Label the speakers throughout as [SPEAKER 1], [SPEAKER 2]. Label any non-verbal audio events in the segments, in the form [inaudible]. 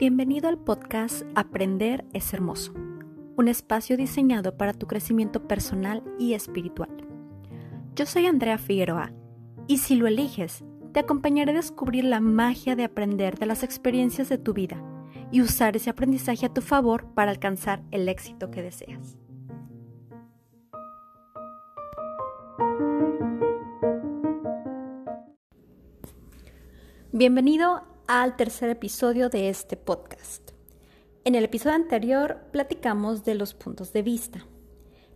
[SPEAKER 1] Bienvenido al podcast Aprender es Hermoso, un espacio diseñado para tu crecimiento personal y espiritual. Yo soy Andrea Figueroa y si lo eliges, te acompañaré a descubrir la magia de aprender de las experiencias de tu vida y usar ese aprendizaje a tu favor para alcanzar el éxito que deseas. Bienvenido al tercer episodio de este podcast. En el episodio anterior platicamos de los puntos de vista.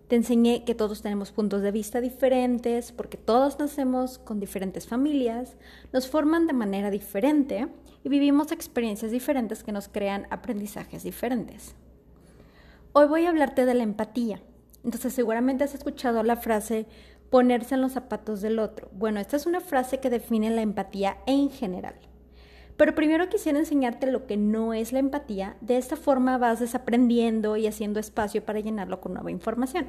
[SPEAKER 1] Te enseñé que todos tenemos puntos de vista diferentes porque todos nacemos con diferentes familias, nos forman de manera diferente y vivimos experiencias diferentes que nos crean aprendizajes diferentes. Hoy voy a hablarte de la empatía. Entonces seguramente has escuchado la frase ponerse en los zapatos del otro. Bueno, esta es una frase que define la empatía en general. Pero primero quisiera enseñarte lo que no es la empatía. De esta forma vas desaprendiendo y haciendo espacio para llenarlo con nueva información.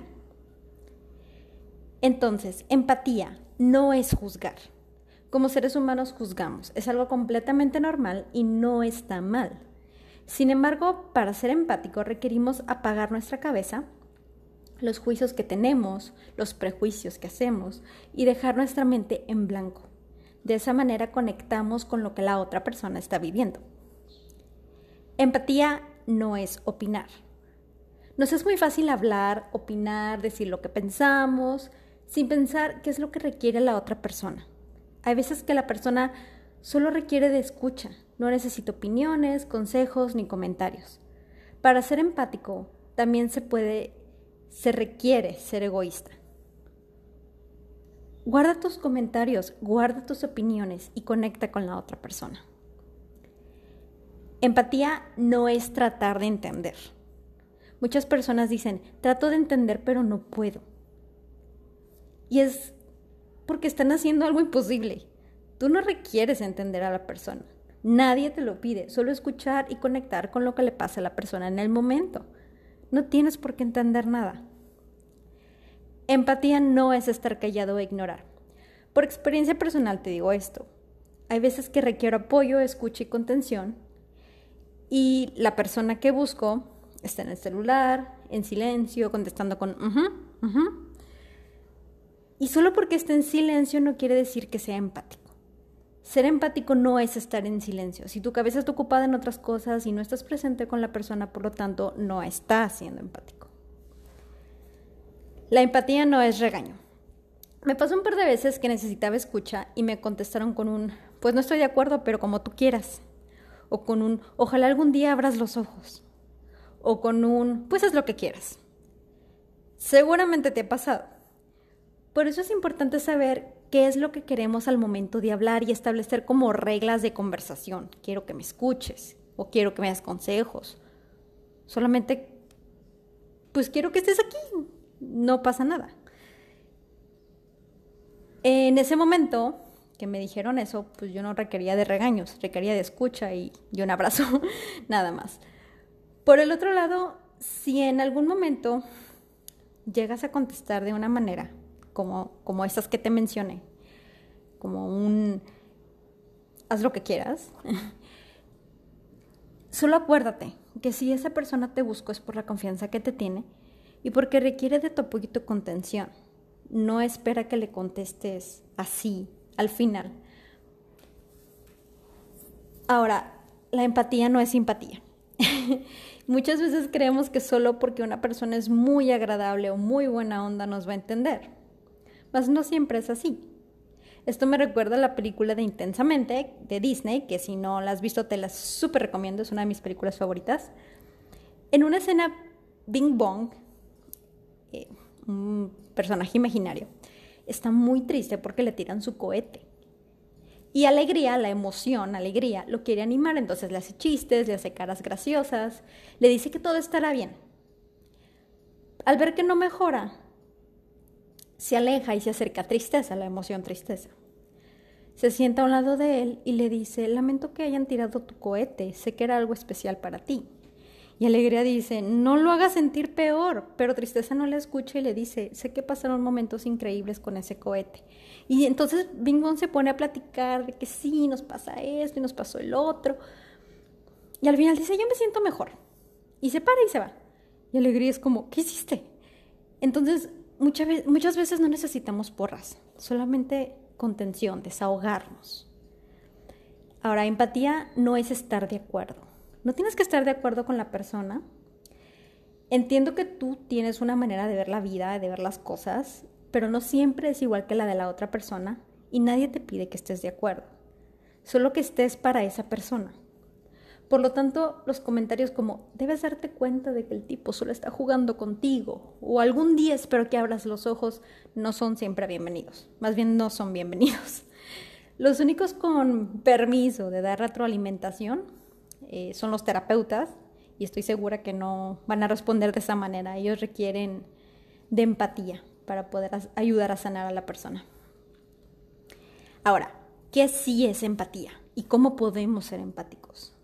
[SPEAKER 1] Entonces, empatía no es juzgar. Como seres humanos juzgamos. Es algo completamente normal y no está mal. Sin embargo, para ser empático requerimos apagar nuestra cabeza, los juicios que tenemos, los prejuicios que hacemos y dejar nuestra mente en blanco. De esa manera conectamos con lo que la otra persona está viviendo. Empatía no es opinar. Nos es muy fácil hablar, opinar, decir lo que pensamos, sin pensar qué es lo que requiere la otra persona. Hay veces que la persona solo requiere de escucha, no necesita opiniones, consejos ni comentarios. Para ser empático también se puede, se requiere ser egoísta. Guarda tus comentarios, guarda tus opiniones y conecta con la otra persona. Empatía no es tratar de entender. Muchas personas dicen, trato de entender pero no puedo. Y es porque están haciendo algo imposible. Tú no requieres entender a la persona. Nadie te lo pide, solo escuchar y conectar con lo que le pasa a la persona en el momento. No tienes por qué entender nada. Empatía no es estar callado o ignorar. Por experiencia personal te digo esto. Hay veces que requiero apoyo, escucha y contención y la persona que busco está en el celular, en silencio, contestando con Y solo porque esté en silencio no quiere decir que sea empático. Ser empático no es estar en silencio. Si tu cabeza está ocupada en otras cosas y no estás presente con la persona, por lo tanto, no estás siendo empático. La empatía no es regaño. Me pasó un par de veces que necesitaba escucha y me contestaron con un, pues no estoy de acuerdo, pero como tú quieras. O con un, ojalá algún día abras los ojos. O con un, pues haz lo que quieras. Seguramente te ha pasado. Por eso es importante saber qué es lo que queremos al momento de hablar y establecer como reglas de conversación. Quiero que me escuches o quiero que me das consejos. Solamente, pues quiero que estés aquí, no pasa nada. En ese momento que me dijeron eso, pues yo no requería de regaños, requería de escucha y, un abrazo, [laughs] nada más. Por el otro lado, si en algún momento llegas a contestar de una manera como, como estas que te mencioné, como un haz lo que quieras, [laughs] solo acuérdate que si esa persona te buscó es por la confianza que te tiene y porque requiere de tu apoyo y contención. No espera que le contestes así, al final. Ahora, la empatía no es simpatía. [laughs] Muchas veces creemos que solo porque una persona es muy agradable o muy buena onda nos va a entender. Mas no siempre es así. Esto me recuerda a la película de Intensamente de Disney, que si no la has visto te la súper recomiendo, es una de mis películas favoritas. En una escena Bing Bong un personaje imaginario, está muy triste porque le tiran su cohete. Y alegría, la emoción, alegría, lo quiere animar, entonces le hace chistes, le hace caras graciosas, le dice que todo estará bien. Al ver que no mejora, se aleja y se acerca a tristeza, la emoción tristeza. Se sienta a un lado de él y le dice, lamento que hayan tirado tu cohete, sé que era algo especial para ti. Y Alegría dice, no lo haga sentir peor, pero Tristeza no le escucha y le dice, sé que pasaron momentos increíbles con ese cohete. Y entonces Bing se pone a platicar de que sí, nos pasa esto y nos pasó el otro. Y al final dice, yo me siento mejor. Y se para y se va. Y alegría es como, ¿qué hiciste? Entonces, muchas, muchas veces no necesitamos porras, solamente contención, desahogarnos. Ahora, empatía no es estar de acuerdo. No tienes que estar de acuerdo con la persona. Entiendo que tú tienes una manera de ver la vida, de ver las cosas, pero no siempre es igual que la de la otra persona y nadie te pide que estés de acuerdo. Solo que estés para esa persona. Por lo tanto, los comentarios como debes darte cuenta de que el tipo solo está jugando contigo o algún día espero que abras los ojos no son siempre bienvenidos. Más bien no son bienvenidos. [laughs] Los únicos con permiso de dar retroalimentación eh, son los terapeutas y estoy segura que no van a responder de esa manera. Ellos requieren de empatía para poder ayudar a sanar a la persona. Ahora, ¿qué sí es empatía y cómo podemos ser empáticos?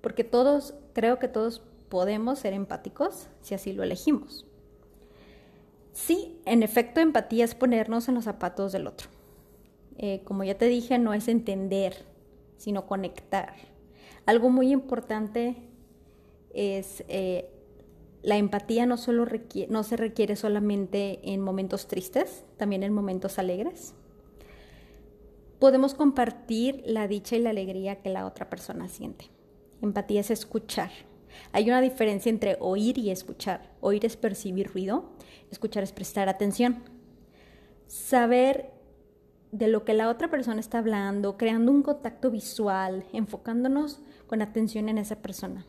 [SPEAKER 1] porque todos, creo que todos podemos ser empáticos si así lo elegimos. Sí, en efecto, empatía es ponernos en los zapatos del otro. Eh, como ya te dije, no es entender, sino conectar. Algo muy importante es eh, la empatía no, solo no se requiere solamente en momentos tristes, también en momentos alegres. Podemos compartir la dicha y la alegría que la otra persona siente. Empatía es escuchar. Hay una diferencia entre oír y escuchar. Oír es percibir ruido, escuchar es prestar atención. Saber de lo que la otra persona está hablando, creando un contacto visual, enfocándonos con atención en esa persona.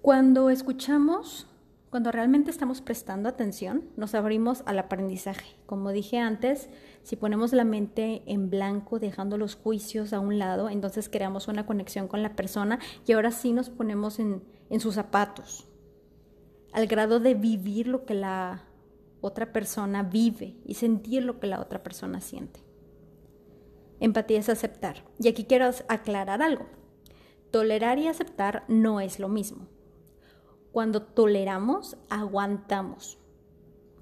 [SPEAKER 1] Cuando escuchamos, cuando realmente estamos prestando atención, nos abrimos al aprendizaje. Como dije antes, si ponemos la mente en blanco, dejando los juicios a un lado, entonces creamos una conexión con la persona y ahora sí nos ponemos en, sus zapatos, al grado de vivir lo que la otra persona vive y sentir lo que la otra persona siente. Empatía es aceptar. Y aquí quiero aclarar algo. Tolerar y aceptar no es lo mismo. Cuando toleramos, aguantamos.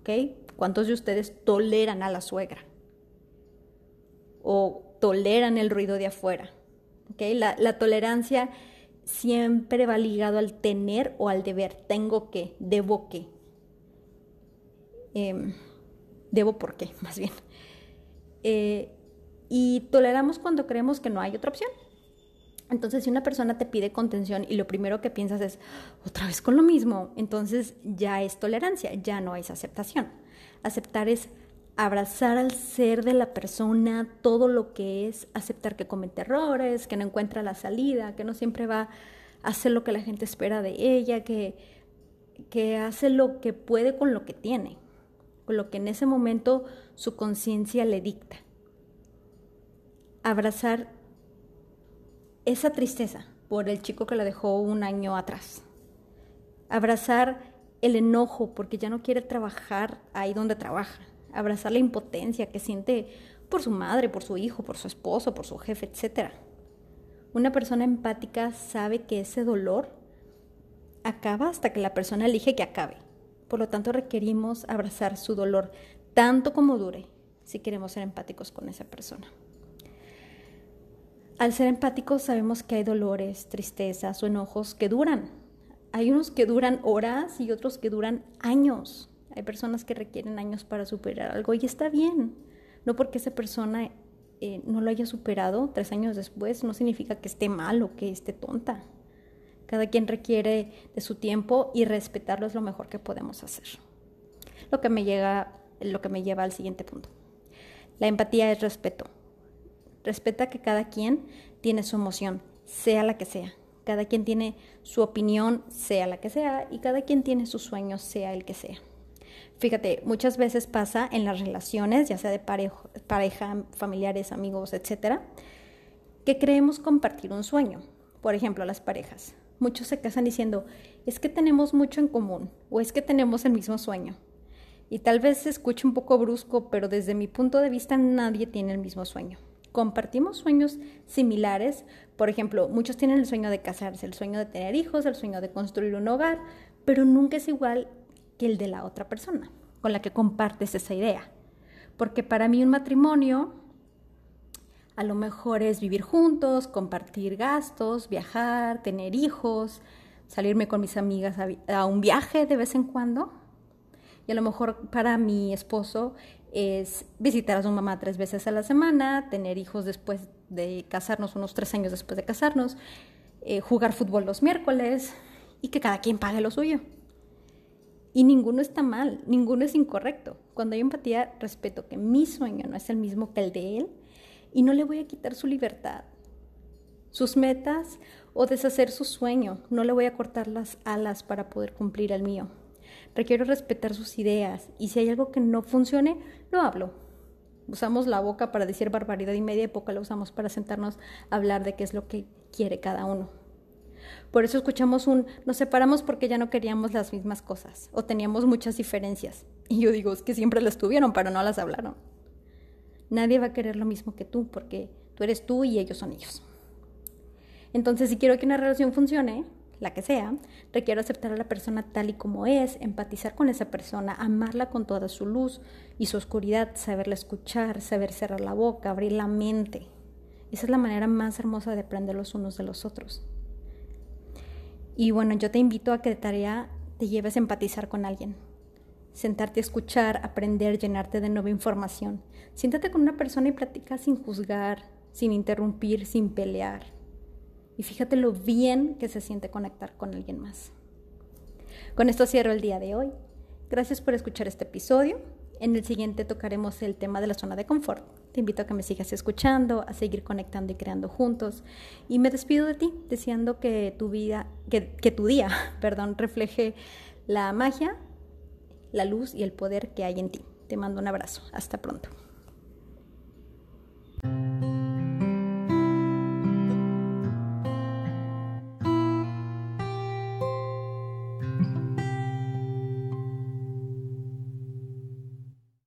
[SPEAKER 1] ¿Ok? ¿Cuántos de ustedes toleran a la suegra? o toleran el ruido de afuera. ¿okay? La, tolerancia siempre va ligado al tener o al deber. Tengo que, debo que. Em, debo por qué, [laughs] más bien. Eh, y toleramos cuando creemos que no hay otra opción. Entonces, si una persona te pide contención y lo primero que piensas es, otra vez con lo mismo, entonces ya es tolerancia, ya no es aceptación. Aceptar es abrazar al ser de la persona, todo lo que es, aceptar que comete errores, que no encuentra la salida, que no siempre va a hacer lo que la gente espera de ella, que, que hace lo que puede con lo que tiene, lo que en ese momento su conciencia le dicta. Abrazar esa tristeza por el chico que la dejó un año atrás. Abrazar el enojo porque ya no quiere trabajar ahí donde trabaja abrazar la impotencia que siente por su madre, por su hijo, por su esposo, por su jefe, etc. Una persona empática sabe que ese dolor acaba hasta que la persona elige que acabe. Por lo tanto, requerimos abrazar su dolor tanto como dure si queremos ser empáticos con esa persona. Al ser empáticos sabemos que hay dolores, tristezas o enojos que duran. Hay unos que duran horas y otros que duran años. Hay personas que requieren años para superar algo y está bien. No porque esa persona eh, no lo haya superado tres años después, no significa que esté mal o que esté tonta. Cada quien requiere de su tiempo y respetarlo es lo mejor que podemos hacer. Lo que me, llega, lo que me lleva al siguiente punto. La empatía es respeto. Respeta que cada quien tiene su emoción, sea la que sea. Cada quien tiene su opinión, sea la que sea, y cada quien tiene sus sueños, sea el que sea. Fíjate, muchas veces pasa en las relaciones, ya sea de pareja, familiares, amigos, etcétera, que creemos compartir un sueño. Por ejemplo, las parejas. Muchos se casan diciendo, es que tenemos mucho en común o es que tenemos el mismo sueño. Y tal vez se escuche un poco brusco, pero desde mi punto de vista nadie tiene el mismo sueño. Compartimos sueños similares. Por ejemplo, muchos tienen el sueño de casarse, el sueño de tener hijos, el sueño de construir un hogar, pero nunca es igual el de la otra persona con la que compartes esa idea. Porque para mí un matrimonio, A lo mejor es vivir juntos, compartir gastos, viajar, tener hijos, salirme con mis amigas a, un viaje de vez en cuando. Y a lo mejor para mi esposo es visitar a su mamá tres veces a la semana, tener hijos después de casarnos, unos tres años después de casarnos, eh, jugar fútbol los miércoles y que cada quien pague lo suyo. Y ninguno está mal, ninguno es incorrecto. Cuando hay empatía, respeto que mi sueño no es el mismo que el de él y no le voy a quitar su libertad, sus metas o deshacer su sueño. No le voy a cortar las alas para poder cumplir el mío. Requiero respetar sus ideas y si hay algo que no funcione, lo hablo. Usamos la boca para decir barbaridad y media época la usamos para sentarnos a hablar de qué es lo que quiere cada uno. Por eso escuchamos un nos separamos porque ya no queríamos las mismas cosas o teníamos muchas diferencias. Y yo digo, es que siempre las tuvieron, pero no las hablaron. Nadie va a querer lo mismo que tú porque tú eres tú y ellos son ellos. Entonces, si quiero que una relación funcione, la que sea, requiero aceptar a la persona tal y como es, empatizar con esa persona, amarla con toda su luz y su oscuridad, saberla escuchar, saber cerrar la boca, abrir la mente. Esa es la manera más hermosa de aprender los unos de los otros. Y bueno, yo te invito a que de tarea te lleves a empatizar con alguien. Sentarte a escuchar, aprender, llenarte de nueva información. Siéntate con una persona y platica sin juzgar, sin interrumpir, sin pelear. Y fíjate lo bien que se siente conectar con alguien más. Con esto cierro el día de hoy. Gracias por escuchar este episodio. En el siguiente tocaremos el tema de la zona de confort. Te invito a que me sigas escuchando, a seguir conectando y creando juntos. Y me despido de ti, deseando que tu vida, que, que tu día, [laughs] perdón, refleje la magia, la luz y el poder que hay en ti. Te mando un abrazo. Hasta pronto.